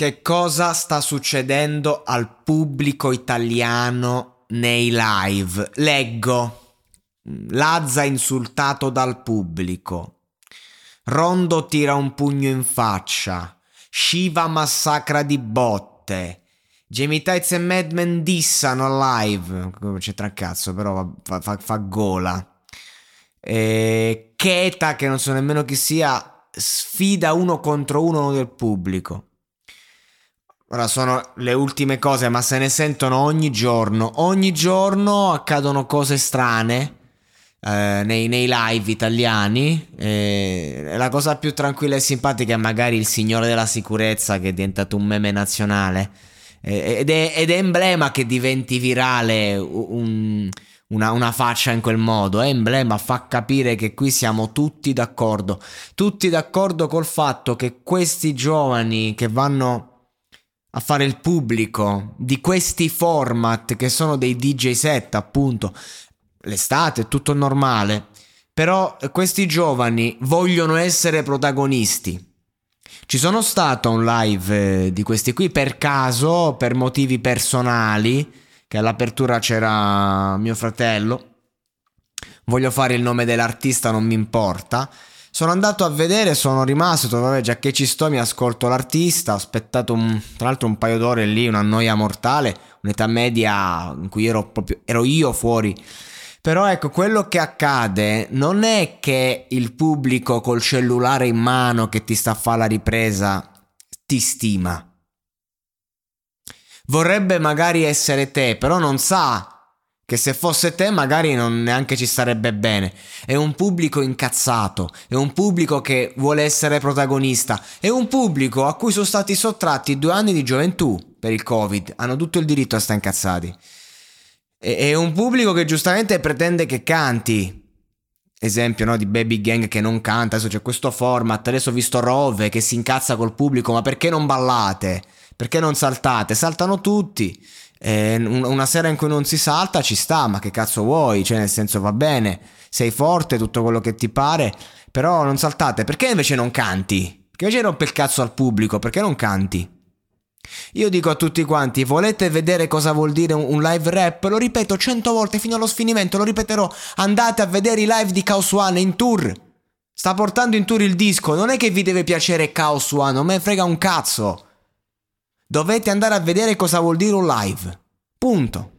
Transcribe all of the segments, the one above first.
Che cosa sta succedendo al pubblico italiano nei live? Leggo. Lazza insultato dal pubblico. Rondo tira un pugno in faccia. Shiva massacra di botte. Jamie Tights e Madman dissano live. C'entra un cazzo, però fa, fa, fa gola. E Keta, che non so nemmeno chi sia, sfida uno contro uno del pubblico. Ora sono le ultime cose, ma se ne sentono ogni giorno. Ogni giorno accadono cose strane eh, nei, nei, live italiani. Eh, la cosa più tranquilla e simpatica è magari il signore della sicurezza che è diventato un meme nazionale. Eh, ed, è, ed, è, emblema che diventi virale un, una, una, faccia in quel modo. È emblema, fa capire che qui siamo tutti d'accordo. Tutti d'accordo col fatto che questi giovani che vanno a fare il pubblico di questi format che sono dei DJ set, appunto. L'estate è tutto normale, però questi giovani vogliono essere protagonisti. Ci sono stato un live eh, di questi qui per caso, per motivi personali, che all'apertura c'era mio fratello. Voglio fare il nome dell'artista, non mi importa. Sono andato a vedere, sono rimasto, vabbè, già che ci sto, mi ascolto l'artista, ho aspettato un, tra l'altro un paio d'ore lì, una noia mortale, un'età media in cui ero proprio, ero io fuori. Però ecco, quello che accade non è che il pubblico col cellulare in mano che ti sta a fare la ripresa ti stima. Vorrebbe magari essere te, però non sa che se fosse te magari non neanche ci starebbe bene. È un pubblico incazzato, è un pubblico che vuole essere protagonista, è un pubblico a cui sono stati sottratti due anni di gioventù per il Covid, hanno tutto il diritto a stare incazzati. È un pubblico che giustamente pretende che canti. Esempio no, di Baby Gang che non canta, adesso c'è questo format, adesso ho visto Rove che si incazza col pubblico, ma perché non ballate? Perché non saltate? Saltano tutti. Eh, una sera in cui non si salta ci sta, ma che cazzo vuoi? Cioè, nel senso va bene, sei forte, tutto quello che ti pare, però non saltate. Perché invece non canti? Perché invece rompe il cazzo al pubblico? Perché non canti? Io dico a tutti quanti, volete vedere cosa vuol dire un live rap? Lo ripeto cento volte fino allo sfinimento, lo ripeterò. Andate a vedere i live di Chaos One in tour. Sta portando in tour il disco, non è che vi deve piacere Chaos One, non me frega un cazzo. Dovete andare a vedere cosa vuol dire un live. Punto.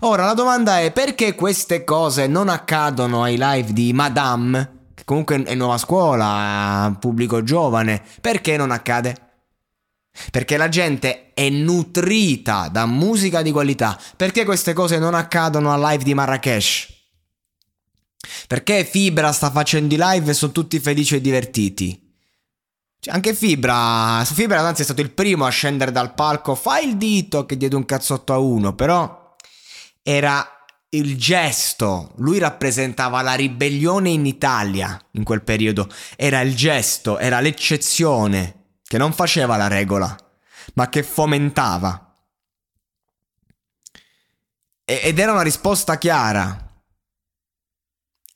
Ora la domanda è perché queste cose non accadono ai live di Madame, che comunque è nuova scuola, pubblico giovane, perché non accade? Perché la gente è nutrita da musica di qualità. Perché queste cose non accadono al live di Marrakesh? Perché Fibra sta facendo i live e sono tutti felici e divertiti? Cioè, anche Fibra, Fibra anzi è stato il primo a scendere dal palco, fai il dito che diede un cazzotto a uno, però era il gesto, lui rappresentava la ribellione in Italia in quel periodo, era il gesto, era l'eccezione che non faceva la regola, ma che fomentava. Ed era una risposta chiara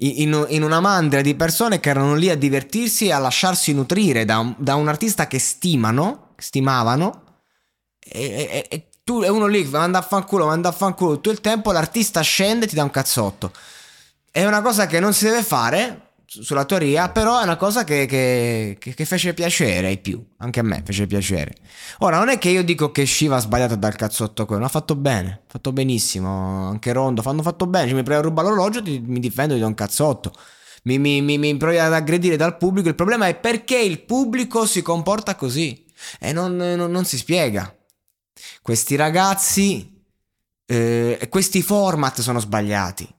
in, in, una mandria di persone che erano lì a divertirsi e a lasciarsi nutrire da un, da un artista che stimano, stimavano e, e, tu è uno lì che manda a fanculo, manda a fanculo tutto il tempo, l'artista scende e ti dà un cazzotto. È una cosa che non si deve fare sulla teoria, però è una cosa che, che, che, che, fece piacere ai più, anche a me fece piacere. Ora, non è che io dico che Shiva ha sbagliato dal cazzotto quello, ha fatto bene, ha fatto benissimo, anche Rondo, hanno fatto bene, cioè, mi provi a rubare l'orologio, ti, mi difendo, ti do un cazzotto. Mi, mi, mi, mi provi ad aggredire dal pubblico, il problema è perché il pubblico si comporta così e non, non, non si spiega. Questi ragazzi eh, questi format sono sbagliati.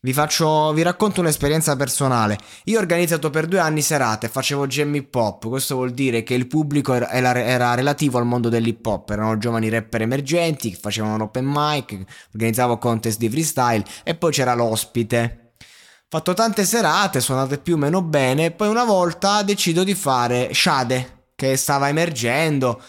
Vi, faccio, vi racconto un'esperienza personale. Io ho organizzato per due anni serate, facevo jam hip hop. Questo vuol dire che il pubblico era, era, relativo al mondo dell'hip hop. Erano giovani rapper emergenti che facevano open mic, organizzavo contest di freestyle e poi c'era l'ospite. Fatto tante serate, suonate più o meno bene. Poi una volta decido di fare Shade, che stava emergendo.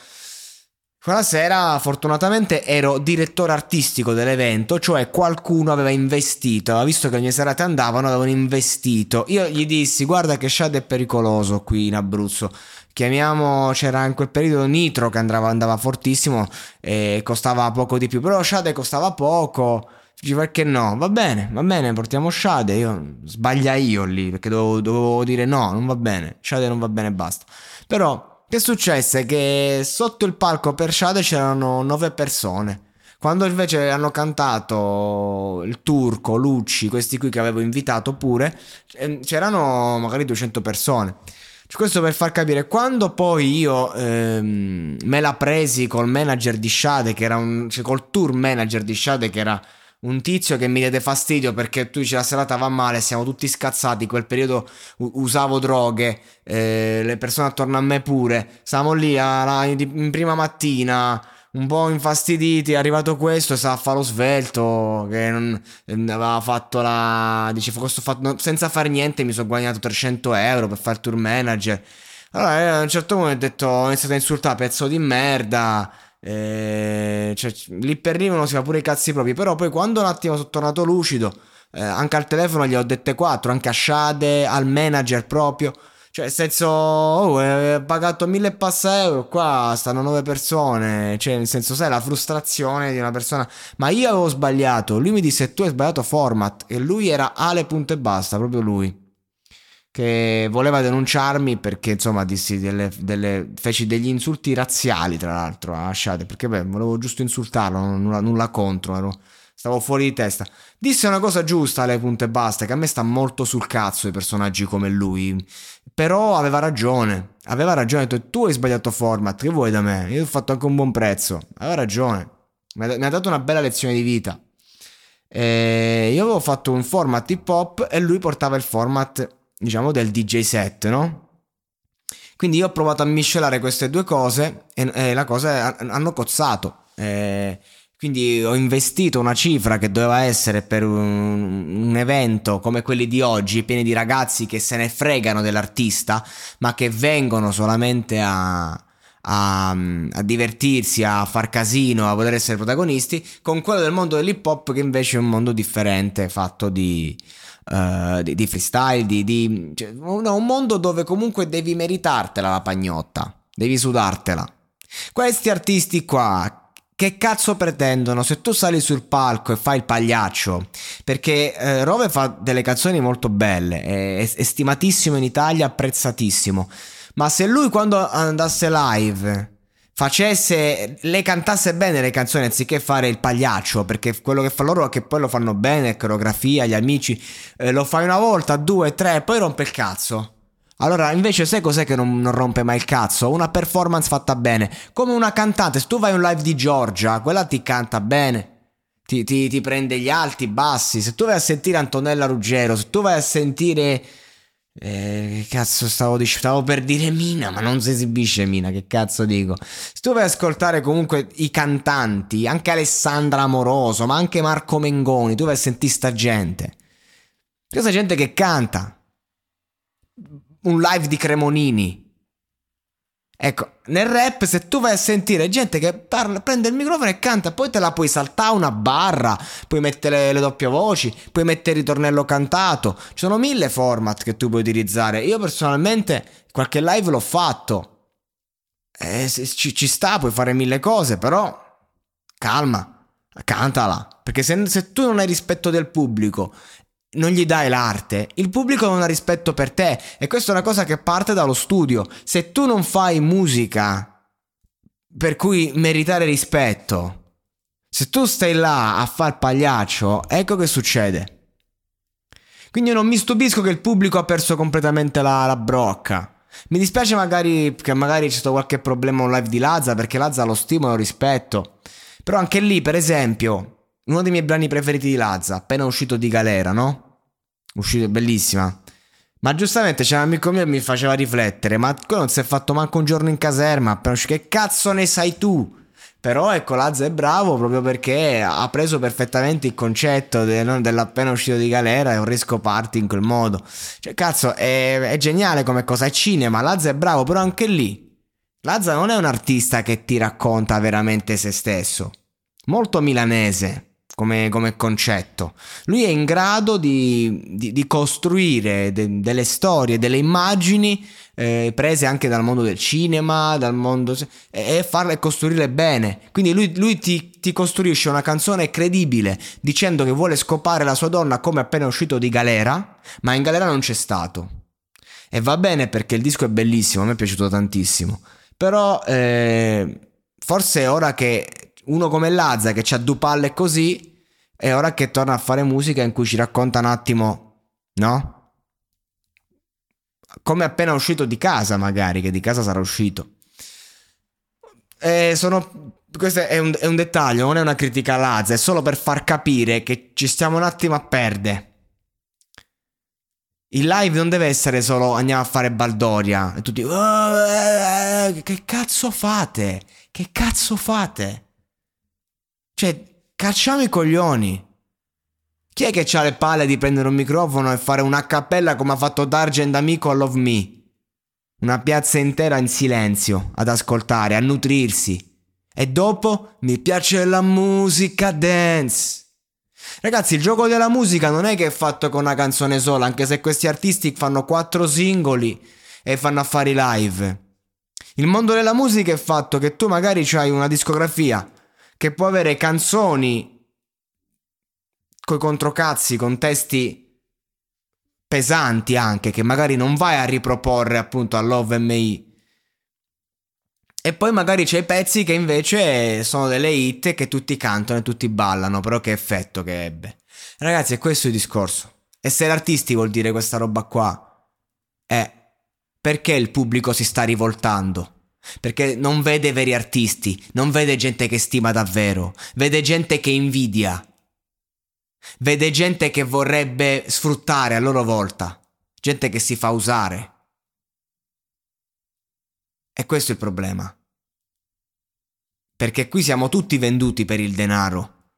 Quella sera fortunatamente ero direttore artistico dell'evento, cioè qualcuno aveva investito, aveva visto che le mie serate andavano, avevano investito. Io gli dissi guarda che Shad è pericoloso qui in Abruzzo, chiamiamo, c'era in quel periodo Nitro che andava, andava fortissimo e costava poco di più, però Shade costava poco. Perché no? Va bene, va bene, portiamo Shade. Io sbagliai io lì perché dovevo, dovevo dire no, non va bene. Shade non va bene, basta. Però che successe? Che sotto il palco per Shade c'erano nove persone. Quando invece hanno cantato il turco, Lucci, questi qui che avevo invitato pure, ehm, c'erano magari 200 persone. Questo per far capire, quando poi io ehm, me la presi col manager di Shade, che era un, cioè col tour manager di Shade, che era un tizio che mi diede fastidio perché tu dici la serata va male, siamo tutti scazzati, quel periodo usavo droghe, eh, le persone attorno a me pure, stavamo lì alla, in prima mattina, un po' infastiditi, è arrivato questo, sa fa lo svelto, che non, aveva fatto la... dice, fatto, senza fare niente mi sono guadagnato 300 euro per fare il tour manager. Allora eh, a un certo punto ho detto, ho iniziato a insultare, pezzo di merda, eh, cioè, lì per lì uno si fa pure i cazzi propri. Però poi quando un attimo sono tornato lucido, eh, anche al telefono gli ho dette quattro, anche a Shade, al manager proprio. Cioè, nel senso, oh, hai pagato mille e passa euro, qua stanno nove persone. Cioè, nel senso, sai, la frustrazione di una persona. Ma io avevo sbagliato. Lui mi disse, tu hai sbagliato format. E lui era Ale punto e basta, proprio lui che voleva denunciarmi perché insomma dissi delle, delle, feci degli insulti razziali tra l'altro a Shade perché beh volevo giusto insultarlo nulla, nulla contro ero, stavo fuori di testa. Disse una cosa giusta alle punte basta che a me sta molto sul cazzo i personaggi come lui però aveva ragione aveva ragione tu hai sbagliato format che vuoi da me? Io ho fatto anche un buon prezzo. Aveva ragione mi ha, mi ha dato una bella lezione di vita. E io avevo fatto un format hip hop e lui portava il format diciamo, del DJ set, no? Quindi io ho provato a miscelare queste due cose e, e la cosa è, hanno cozzato. Eh, quindi ho investito una cifra che doveva essere per un, un, evento come quelli di oggi, pieni di ragazzi che se ne fregano dell'artista, ma che vengono solamente a, a, a divertirsi, a far casino, a voler essere protagonisti, con quello del mondo dell'hip hop che invece è un mondo differente, fatto di uh, di, di, freestyle, di, di cioè, no, un mondo dove comunque devi meritartela la pagnotta, devi sudartela. Questi artisti qua, che cazzo pretendono se tu sali sul palco e fai il pagliaccio? Perché eh, Rove fa delle canzoni molto belle, è, è stimatissimo in Italia, apprezzatissimo. Ma se lui quando andasse live facesse, le cantasse bene le canzoni anziché fare il pagliaccio, perché quello che fa loro è che poi lo fanno bene, coreografia, gli amici, eh, lo fai una volta, due, tre, poi rompe il cazzo. Allora, invece, sai cos'è che non, non, rompe mai il cazzo? Una performance fatta bene. Come una cantante, se tu vai a un live di Giorgia, quella ti canta bene. Ti, ti, ti prende gli alti, bassi. Se tu vai a sentire Antonella Ruggero, se tu vai a sentire eh, che cazzo stavo, dic- stavo per dire Mina, ma non si esibisce Mina, che cazzo dico? Se tu vai ad ascoltare comunque i cantanti, anche Alessandra Amoroso, ma anche Marco Mengoni, tu vai a sentire sta gente. Questa gente che canta. Un live di Cremonini. Ecco, nel rap se tu vai a sentire gente che parla, prende il microfono e canta, poi te la puoi saltare una barra, puoi mettere le, doppie voci, puoi mettere il ritornello cantato, ci sono mille format che tu puoi utilizzare. Io personalmente qualche live l'ho fatto. eh, ci, ci, sta, puoi fare mille cose, però calma, cantala. Perché se, se tu non hai rispetto del pubblico, non gli dai l'arte, il pubblico non ha rispetto per te. E questa è una cosa che parte dallo studio. Se tu non fai musica per cui meritare rispetto, se tu stai là a far pagliaccio, ecco che succede. Quindi io non mi stupisco che il pubblico ha perso completamente la, la brocca. Mi dispiace magari che magari c'è stato qualche problema un live di Lazza perché Lazza lo stimo e lo rispetto. Però anche lì, per esempio, uno dei miei brani preferiti di Lazza, appena uscito di galera, no? Uscito, bellissima. Ma giustamente c'era un amico mio che mi faceva riflettere, ma quello non si è fatto manco un giorno in caserma, appena che cazzo ne sai tu? Però ecco, Lazza è bravo proprio perché ha preso perfettamente il concetto de, no, dell'appena uscito di galera e un riscoparti in quel modo. Cioè, cazzo, è, è geniale come cosa, è cinema, Lazza è bravo, però anche lì. Lazza non è un artista che ti racconta veramente se stesso. Molto milanese come, come, concetto. Lui è in grado di, di, di costruire de, delle storie, delle immagini eh, prese anche dal mondo del cinema, dal mondo e, e farle costruire bene. Quindi lui, lui ti, ti, costruisce una canzone credibile dicendo che vuole scopare la sua donna come appena uscito di galera, ma in galera non c'è stato. E va bene perché il disco è bellissimo, a me è piaciuto tantissimo. Però eh, forse è ora che uno come Lazza che c'ha due palle così, è ora che torna a fare musica in cui ci racconta un attimo, no? Come appena uscito di casa, magari, che di casa sarà uscito. E sono, questo è un, è un dettaglio, non è una critica a Lazza, è solo per far capire che ci stiamo un attimo a perdere. Il live non deve essere solo andiamo a fare Baldoria e tutti oh, eh, eh, che cazzo fate? Che cazzo fate? Cioè, cacciamo i coglioni. Chi è che ha le palle di prendere un microfono e fare una cappella come ha fatto Dargen Amico a Love Me? Una piazza intera in silenzio, ad ascoltare, a nutrirsi. E dopo mi piace la musica dance. Ragazzi, il gioco della musica non è che è fatto con una canzone sola, anche se questi artisti fanno quattro singoli e fanno affari live. Il mondo della musica è fatto che tu magari hai una discografia che può avere canzoni coi controcazzi, con testi pesanti anche, che magari non vai a riproporre appunto a Love MI. E poi magari c'è i pezzi che invece sono delle hit che tutti cantano e tutti ballano, però che effetto che ebbe. Ragazzi, è questo il discorso. Essere artisti vuol dire questa roba qua. È perché il pubblico si sta rivoltando? Perché non vede veri artisti, non vede gente che stima davvero, vede gente che invidia. Vede gente che vorrebbe sfruttare a loro volta, gente che si fa usare. E questo è il problema. Perché qui siamo tutti venduti per il denaro.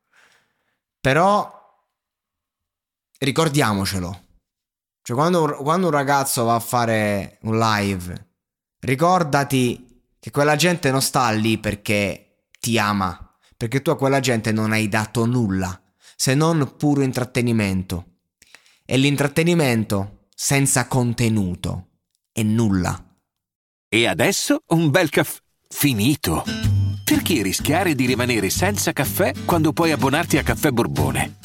Però ricordiamocelo. Cioè quando, quando un ragazzo va a fare un live, ricordati che quella gente non sta lì perché ti ama, perché tu a quella gente non hai dato nulla, se non puro intrattenimento. E l'intrattenimento senza contenuto è nulla. E adesso un bel caffè finito. Perché rischiare di rimanere senza caffè quando puoi abbonarti a Caffè Borbone?